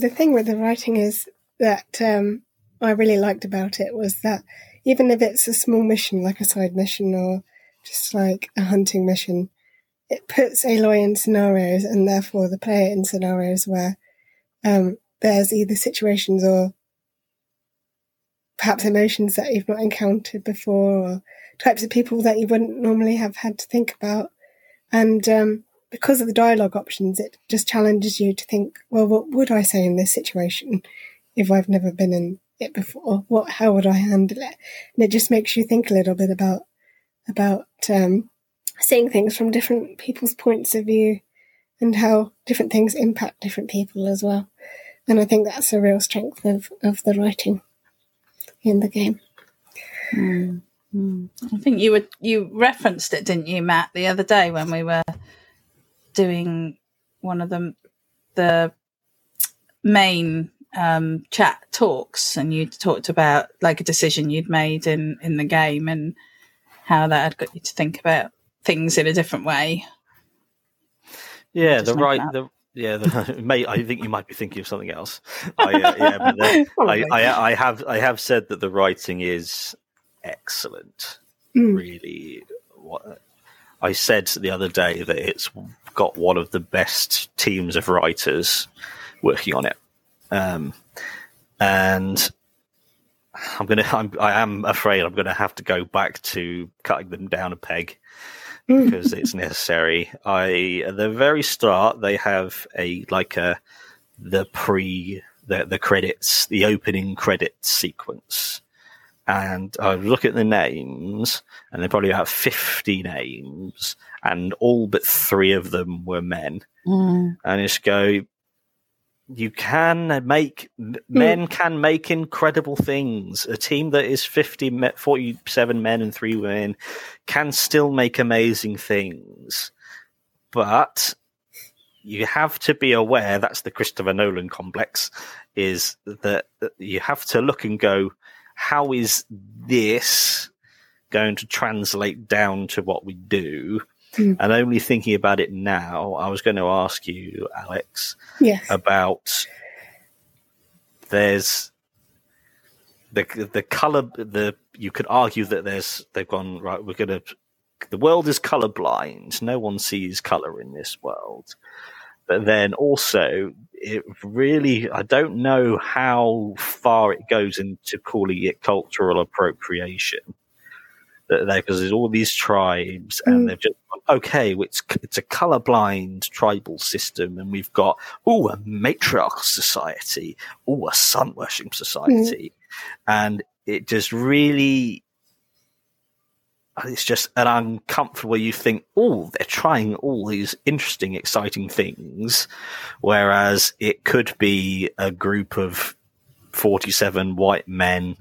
The thing with the writing is that um, I really liked about it was that even if it's a small mission, like a side mission or just like a hunting mission, it puts Aloy in scenarios and therefore the player in scenarios where um, there's either situations or perhaps emotions that you've not encountered before or types of people that you wouldn't normally have had to think about. And um, because of the dialogue options, it just challenges you to think, well, what would I say in this situation if I've never been in it before? What, how would I handle it? And it just makes you think a little bit about about um, seeing things from different people's points of view and how different things impact different people as well. And I think that's a real strength of, of the writing in the game. Mm. I think you were you referenced it, didn't you, Matt, the other day when we were doing one of the the main um, chat talks, and you talked about like a decision you'd made in in the game and how that had got you to think about things in a different way. Yeah, the right the yeah, the, mate. I think you might be thinking of something else. I, uh, yeah, the, I, I, I, have, I have said that the writing is excellent. Mm. Really, what I said the other day that it's got one of the best teams of writers working on it, um, and I'm gonna, I'm, I am afraid I'm gonna have to go back to cutting them down a peg because it's necessary. I at the very start they have a like a the pre the the credits the opening credits sequence, and I look at the names, and they probably have fifty names, and all but three of them were men, mm. and just go you can make men can make incredible things. A team that is 50, 47 men and three women can still make amazing things, but you have to be aware that's the Christopher Nolan complex is that you have to look and go, how is this going to translate down to what we do? Mm. And only thinking about it now, I was going to ask you, Alex, yes. about there's the the color the you could argue that there's they've gone right we're going to the world is color blind no one sees color in this world but then also it really i don't know how far it goes into calling it cultural appropriation because there's all these tribes and mm. they've just okay it's it's a colorblind tribal system and we've got oh a matriarchal society oh a sun worshiping society mm. and it just really it's just an uncomfortable you think oh they're trying all these interesting exciting things whereas it could be a group of 47 white men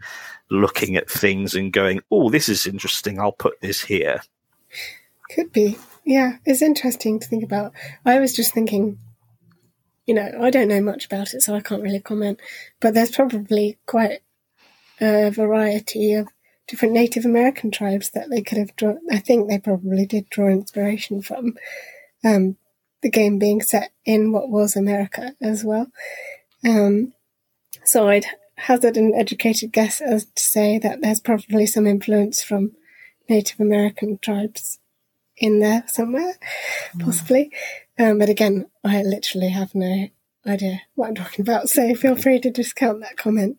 looking at things and going, "Oh, this is interesting. I'll put this here." Could be, yeah. It's interesting to think about. I was just thinking, you know, I don't know much about it, so I can't really comment. But there's probably quite a variety of different Native American tribes that they could have drawn. I think they probably did draw inspiration from. Um, the game being set in what was America as well. Um, so I'd hazard an educated guess as to say that there's probably some influence from Native American tribes in there somewhere, mm. possibly. Um, but again, I literally have no idea what I'm talking about, so feel free to discount that comment.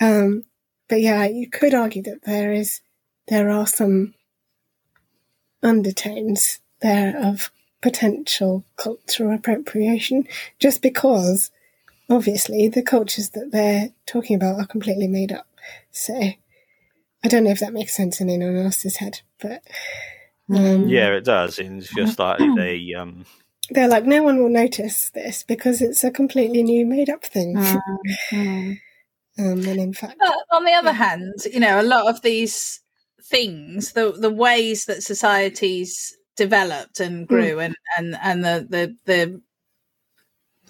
Um, but yeah, you could argue that there is, there are some undertones there of potential cultural appropriation, just because obviously the cultures that they're talking about are completely made up. So I don't know if that makes sense in anyone else's head, but um, yeah, it does. It's just like they um, they're like no one will notice this because it's a completely new made up thing. Mm-hmm. Um, and in fact, but on the other yeah. hand, you know, a lot of these things, the the ways that societies developed and grew, mm. and and and the the the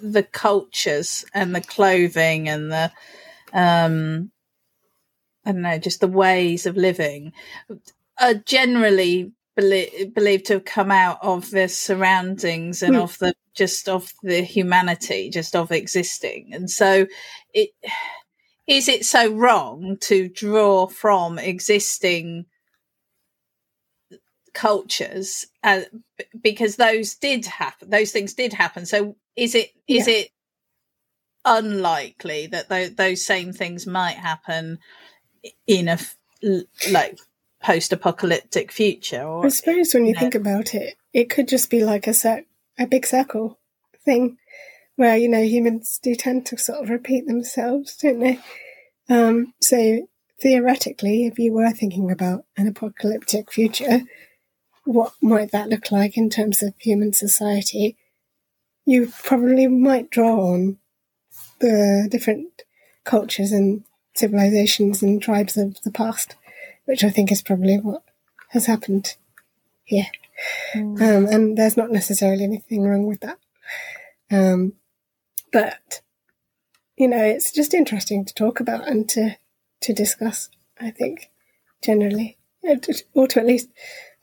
the cultures and the clothing and the um I don't know, just the ways of living are generally belie- believed to have come out of the surroundings and mm. of the just of the humanity, just of existing. And so it is it so wrong to draw from existing cultures uh, because those did happen those things did happen. So is it is yeah. it unlikely that th- those same things might happen in a like post-apocalyptic future or, i suppose when you, you know, think about it it could just be like a set a big circle thing where you know humans do tend to sort of repeat themselves don't they um, so theoretically if you were thinking about an apocalyptic future what might that look like in terms of human society you probably might draw on the different cultures and civilizations and tribes of the past, which I think is probably what has happened here. Mm. Um, and there's not necessarily anything wrong with that. Um, but, you know, it's just interesting to talk about and to, to discuss, I think, generally, or to at least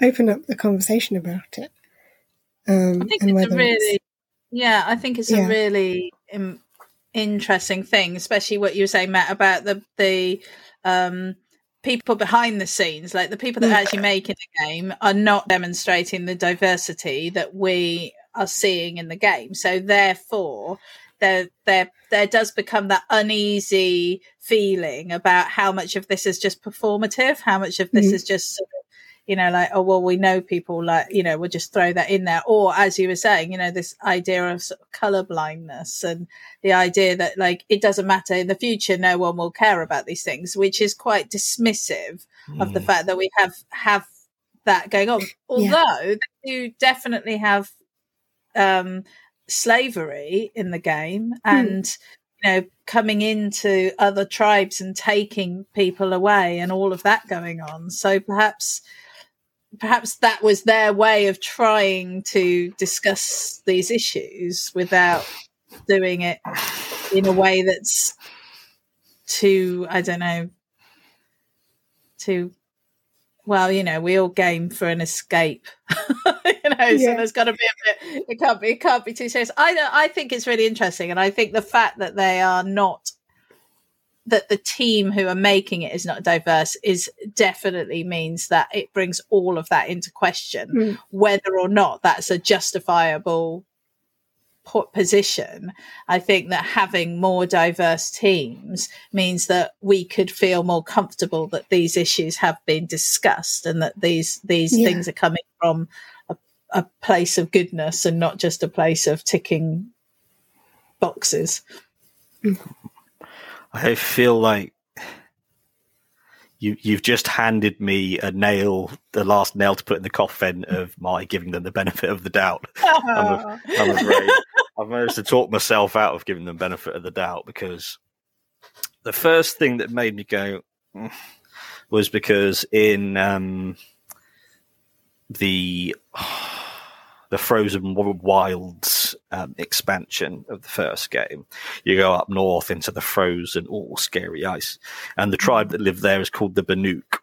open up the conversation about it. Um, I think it's a really, yeah, I think it's yeah. a really um, interesting thing, especially what you were saying, Matt, about the the um, people behind the scenes, like the people that mm. actually make in the game, are not demonstrating the diversity that we are seeing in the game. So therefore, there there there does become that uneasy feeling about how much of this is just performative, how much of this mm. is just sort of you know, like, oh, well, we know people like, you know, we'll just throw that in there. Or as you were saying, you know, this idea of, sort of color blindness and the idea that like, it doesn't matter in the future, no one will care about these things, which is quite dismissive mm. of the hmm. fact that we have, have that going on. Although yeah. you definitely have, um, slavery in the game hmm. and, mm. you know, coming into other tribes and taking people away and all of that going on. So perhaps, perhaps that was their way of trying to discuss these issues without doing it in a way that's too I don't know too well, you know, we all game for an escape. you know, yeah. so there's got to be a bit. It can't be. It can't be too serious. I I think it's really interesting, and I think the fact that they are not that the team who are making it is not diverse is definitely means that it brings all of that into question, mm. whether or not that's a justifiable position. I think that having more diverse teams means that we could feel more comfortable that these issues have been discussed and that these these yeah. things are coming from a, a place of goodness and not just a place of ticking boxes. I feel like you you've just handed me a nail, the last nail to put in the coffin of my giving them the benefit of the doubt. I'm, I'm afraid I've managed to talk myself out of giving them benefit of the doubt because the first thing that made me go mm, was because in um, the the Frozen Wilds um, expansion of the first game. You go up north into the frozen, all scary ice, and the tribe that live there is called the Banuk.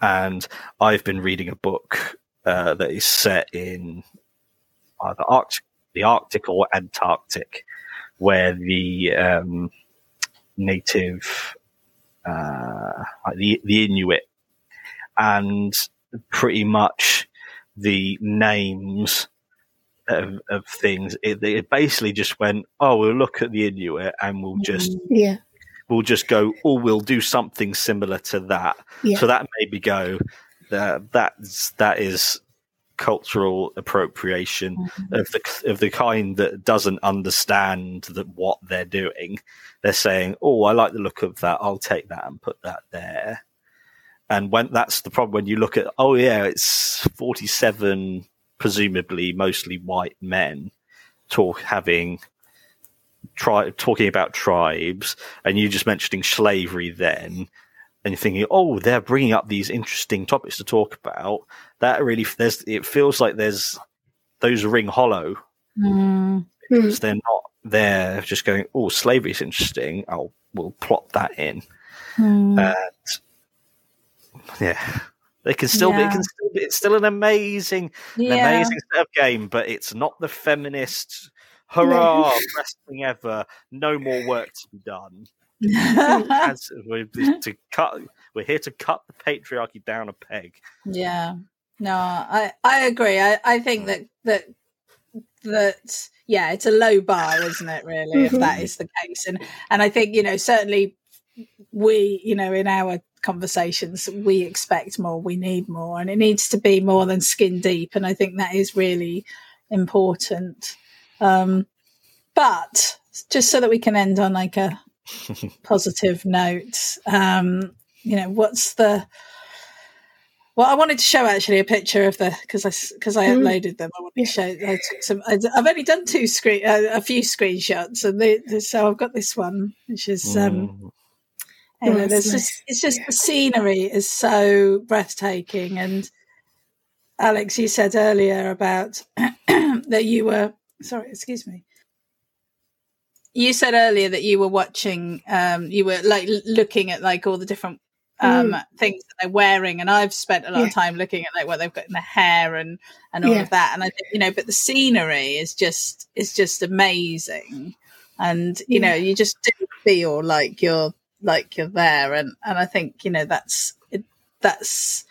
And I've been reading a book uh, that is set in either Arctic, the Arctic or Antarctic, where the um, native, uh, the the Inuit, and pretty much the names of, of things. It, it, basically just went, oh, we'll look at the Inuit and we'll just mm, yeah. We'll just go, or we'll do something similar to that. Yeah. So that made me go, that that's that is cultural appropriation mm-hmm. of the of the kind that doesn't understand that what they're doing. They're saying, "Oh, I like the look of that. I'll take that and put that there." And when that's the problem, when you look at, oh yeah, it's 47, presumably mostly white men talk having try talking about tribes and you just mentioning slavery then and you're thinking, oh, they're bringing up these interesting topics to talk about. That really, there's, it feels like there's those ring hollow mm. because they're not there just going, oh, slavery is interesting. I'll we'll plot that in. Mm. And yeah, They can still be. It can still be. It's still an amazing, an amazing set of game, but it's not the feminist. Hurrah! Wrestling ever. No more work to be done. As we're to cut. We're here to cut the patriarchy down a peg. Yeah. No, I I agree. I, I think that that that yeah, it's a low bar, isn't it, really, if that is the case. And and I think, you know, certainly we, you know, in our conversations, we expect more, we need more, and it needs to be more than skin deep. And I think that is really important. Um but just so that we can end on like a positive note, um, you know, what's the well, I wanted to show actually a picture of the because I because I Mm. uploaded them. I wanted to show. I took some. I, I've only done two screen, uh, a few screenshots, and they, they- so I've got this one, which is um, Mm. you know, there's that's just it's just Yeah. the scenery is so breathtaking. And Alex, you said earlier about that you were sorry, excuse me. You said earlier that you were watching, um, you were like looking at like all the different um, things that they're wearing, and I've spent a lot Mm. Yeah. of time looking at like what they've got in their hair and and all Yeah. of that. And I think you know, but the scenery is just is just amazing, and you know, you just do feel like you're like you're there, and and I think you know that's it, that's.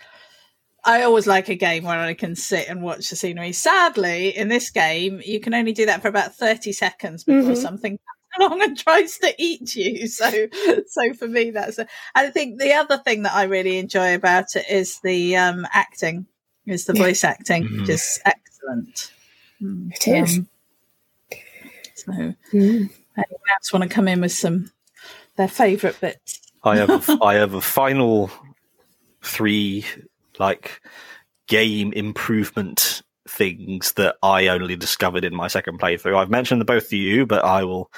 I always like a game where I can sit and watch the scenery. Sadly, in this game, you can only do that for about thirty seconds before Mhm. something along and tries to eat you. So, so for me, that's. A, I think the other thing that I really enjoy about it is the um, acting, is the Yeah. voice acting, Mhm. which is excellent. Mm, It is. um, so, Mm. anyone else want to come in with some their favourite bits? I have a, I have a final three like game improvement things that I only discovered in my second playthrough. I've mentioned them both to you, but I will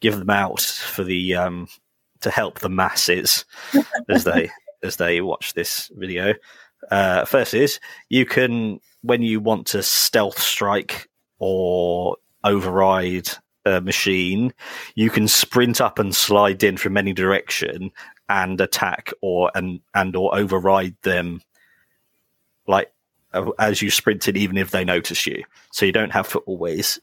give them out for the um to help the masses as they as they watch this video. Uh, first is you can when you want to stealth strike or override a machine, you can sprint up and slide in from any direction and attack or and and or override them like as you sprint in even if they notice you. So you don't have to always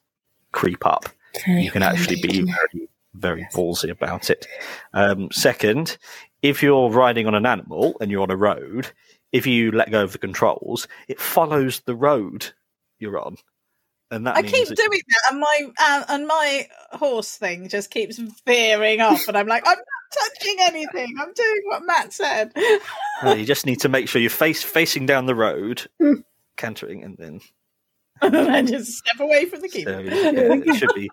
creep up. Very you can actually be very very ballsy about it. Um, second if you're riding on an animal and you're on a road if you let go of the controls it follows the road you're on and that I keep that- doing that, and my uh, and my horse thing just keeps veering off, and I'm like, I'm not touching anything. I'm doing what Matt said. No, you just need to make sure you're face facing down the road cantering and then and then just step away from the So keyboard. yeah, it should be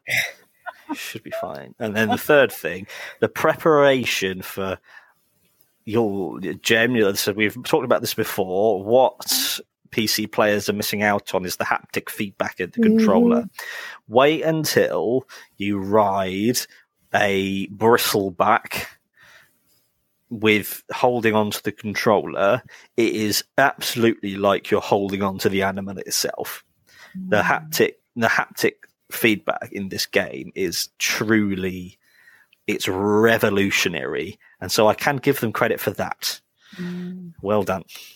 should be fine. And then the third thing, the preparation for your generally. So we've talked about this before. What PC players are missing out on is the haptic feedback of the controller. Wait until you ride a bristleback with holding onto the controller. It is absolutely like you're holding onto the animal itself the haptic the haptic feedback in this game is truly it's revolutionary and so i can give them credit for that well done Mm.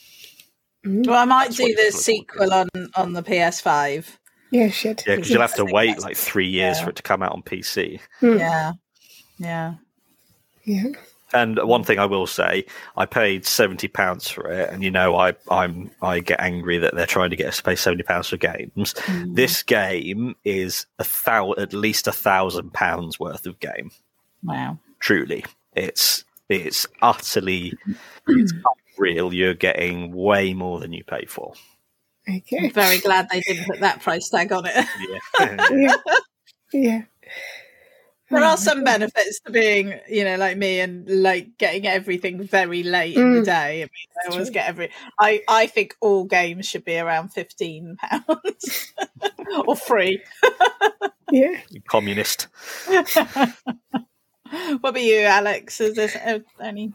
Well, I might That's do the sequel on on the PS5. Yeah, should. yeah because you'll have to wait like three years yeah. for it to come out on pc Mm. Yeah, yeah. Yeah. and one thing i will say i paid 70 pounds for it and you know i i'm i get angry that they're trying to get us to pay 70 pounds for games Mm. this game is a thou at least a thousand pounds worth of game Wow. truly it's it's utterly it's unreal you're getting way more than you pay for Okay. I'm very glad they didn't put that price tag on it. yeah Yeah. Yeah. There are some benefits to being, you know, like me and like getting everything very late in the Mm. day. I mean, I always true. get every. I I think all games should be around fifteen pounds or free. Yeah. communist what about you, Alex? Is there uh, any?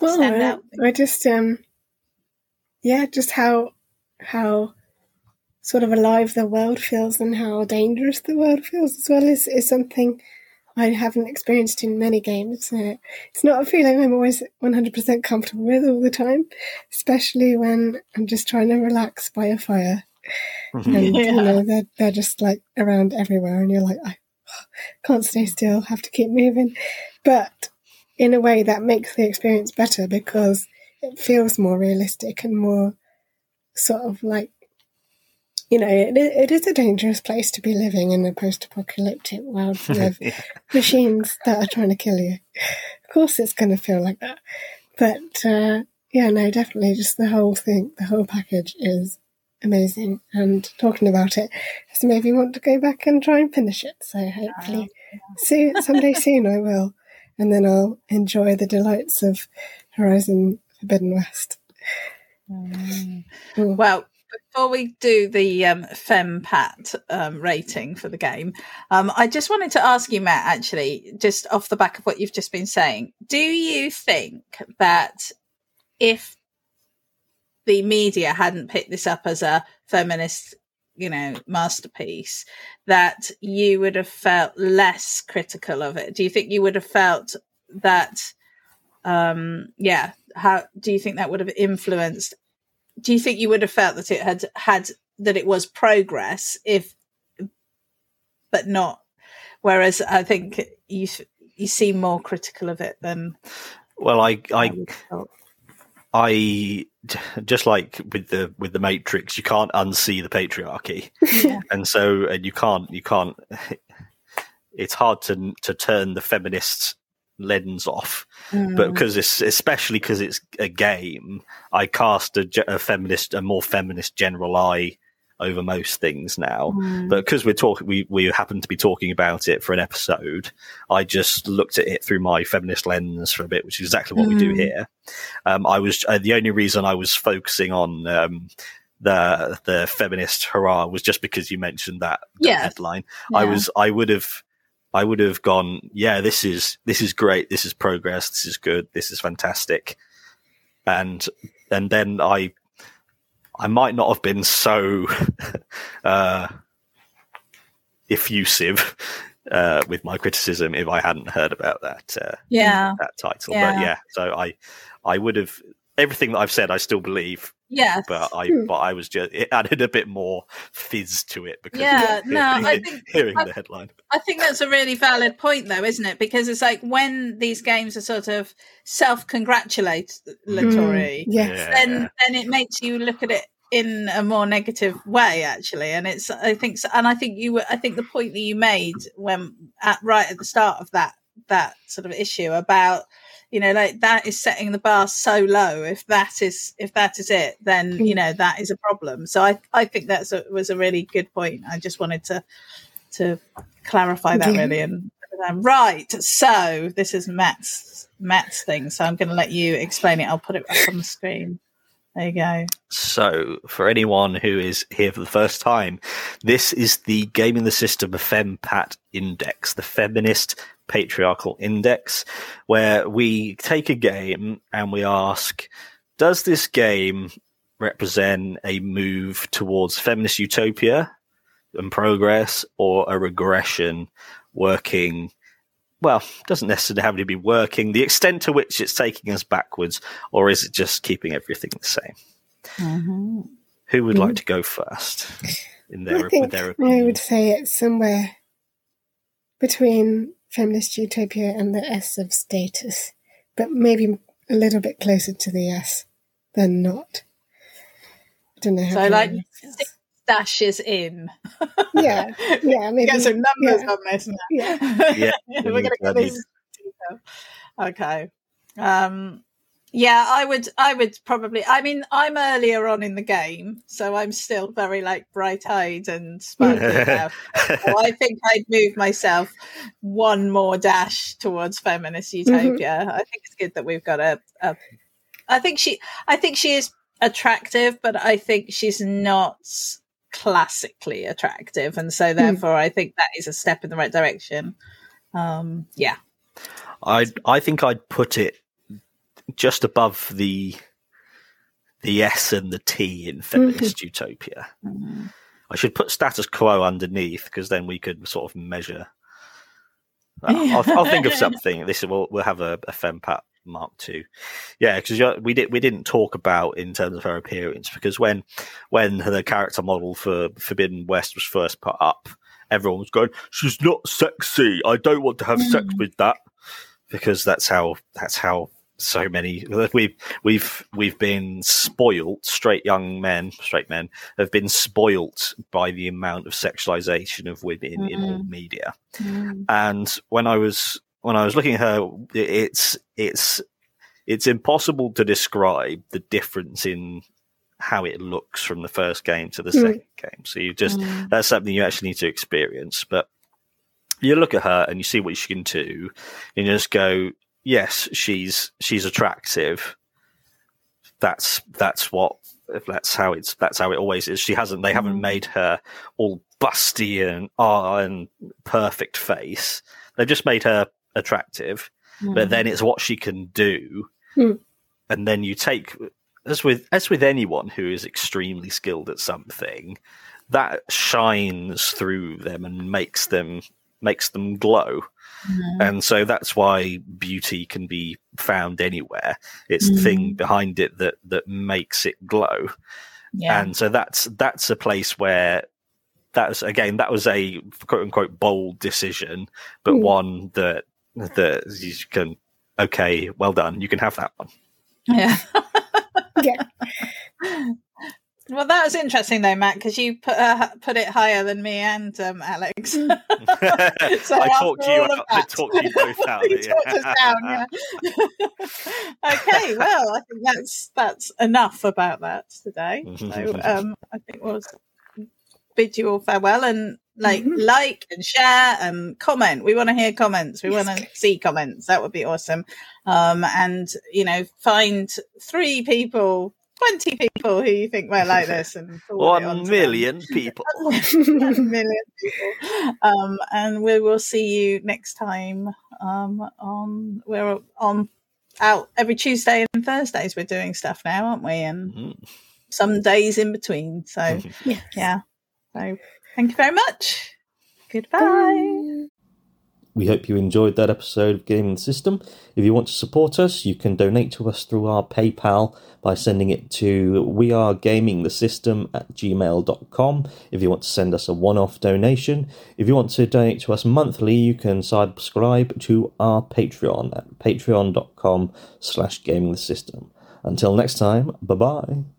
Well, Stand I, out. I just um, yeah, just how how sort of alive the world feels and how dangerous the world feels as well is is something I haven't experienced in many games. So it's not a feeling I'm always 100% comfortable with all the time, especially when I'm just trying to relax by a fire. Mm-hmm. And, Yeah. you know, they're, they're just like around everywhere, and you're like, I can't stay still, have to keep moving. But in a way, that makes the experience better because it feels more realistic and more sort of like you know, it, it is a dangerous place to be living in a post-apocalyptic world full of machines that are trying to kill you. Of course, it's going to feel like that. But uh, yeah, no, definitely, just the whole thing, the whole package is amazing. And talking about it has made me want to go back and try and finish it. So hopefully, soon, someday soon, I will, and then I'll enjoy the delights of Horizon Forbidden West. Mm. Well, before we do the um, FemPat um, rating for the game, um, I just wanted to ask you, Matt, actually, just off the back of what you've just been saying, do you think that if the media hadn't picked this up as a feminist, you know, masterpiece, that you would have felt less critical of it? Do you think you would have felt that? Um, yeah, how do you think that would have influenced do you think you would have felt that it had had that it was progress if but not whereas i think you you seem more critical of it than Well, I, I I, would have felt. I, just like with the with the Matrix, you can't unsee the patriarchy, Yeah. and so and you can't you can't. It's hard to to turn the feminist lens off, but Mm. because it's especially because it's a game, I cast a, a feminist, a more feminist general eye over most things now. Mm. But because we're talking, we we happen to be talking about it for an episode. I just looked at it through my feminist lens for a bit, which is exactly what we do Mm. here. Um, I was uh, the only reason I was focusing on um, the the feminist hurrah was just because you mentioned that, that Yes. headline. I was I would have I would have gone, yeah, this is this is great, this is progress, this is good, this is fantastic, and and then I I might not have been so uh, effusive uh, with my criticism if I hadn't heard about that uh, yeah that title. Yeah. But yeah, so I I would have everything that I've said I still believe, yes but I Hmm. but I was just it added a bit more fizz to it because Yeah, of no, I think- hearing I- the headline. I think that's a really valid point, though, isn't it? Because it's like when these games are sort of self-congratulatory, Yes. Yeah. then then it makes you look at it in a more negative way, actually. And it's I think, so, and I think you, were- I think the point that you made when at right at the start of that that sort of issue about you know like that is setting the bar so low. If that is if that is it then you know that is a problem. So i i think that's a, was a really good point. I just wanted to to clarify that Yeah. really and um, right. So this is matt's matt's thing. So i'm going to let you explain it. I'll put it back on the screen. There you go. So, for anyone who is here for the first time, this is the Gaming the System FemPat Index, the Feminist Patriarchal Index, where we take a game and we ask, does this game represent a move towards feminist utopia and progress or a regression working? Well, doesn't necessarily have to be working. The extent to which it's taking us backwards, or is it just keeping everything the same? Mm-hmm. Who would like mm-hmm. to go first in their I with think their I would say it's somewhere between feminist utopia and the S of status, but maybe a little bit closer to the S than not. I don't know how. so to like six dashes in yeah, yeah, maybe. get some numbers yeah. on this now. Yeah. Yeah, we're going to that get these. Okay. Um, yeah, I would. I would probably. I mean, I'm earlier on in the game, so I'm still very like bright-eyed and sparkly. so I think I'd move myself one more dash towards feminist utopia. I think it's good that we've got a, a. I think she. I think she is attractive, but I think she's not classically attractive, and so therefore I think that is a step in the right direction. Um, yeah. I I think I'd put it just above the the S and the T in feminist utopia. I should put status quo underneath because then we could sort of measure I'll, I'll think of something. This we'll we'll have a, a fempat Mark II. Yeah, because we did we didn't talk about in terms of her appearance because when when the character model for Forbidden West was first put up, everyone was going, "She's not sexy. I don't want to have sex Mm. with that," because that's how that's how so many we've we've we've been spoilt. Straight young men, straight men have been spoilt by the amount of sexualization of women in all media. Mm. And when I was when I was looking at her, it's it's it's impossible to describe the difference in how it looks from the first game to the Mm. second game. So you just Mm. that's something you actually need to experience. But you look at her and you see what she can do, and you just go, "Yes, she's she's attractive." That's that's what that's how it's that's how it always is. She hasn't they haven't Mhm. made her all busty and ah and perfect face. They've just made her attractive, but then it's what she can do, Hmm. and then you take as with as with anyone who is extremely skilled at something, that shines through them and makes them makes them glow. Mm. And so that's why beauty can be found anywhere. It's the thing Mm. behind it that that makes it glow. yeah. And so that's that's a place where that's again that was a quote unquote bold decision, but Mm. one that that you can okay, well done, you can have that one. yeah. Yeah. Well, that was interesting though, Matt, because you put uh, put it higher than me and um, Alex. Mm. So I talked you out, I talked you both out You it. talked us down, yeah. okay, well, I think that's that's enough about that today. So um, I think we'll bid you all farewell and like Mhm. like and share and comment. We want to hear comments. We Yes, want to see comments. That would be awesome. Um, and you know, find three people. 20 people who you think might like this and forward it on One to them. million people. One million people. Um, and we will see you next time. Um, on we're on out every Tuesday and Thursdays. We're doing stuff now, aren't we? And Mhm. some days in between. So Yes. yeah. So thank you very much. Goodbye. We hope you enjoyed that episode of Gaming the System. If you want to support us, you can donate to us through our PayPal by sending it to wearegamingthesystem at gmail.com if you want to send us a one-off donation. If you want to donate to us monthly, you can subscribe to our Patreon at patreon.com slash gaming the system. Until next time, bye-bye.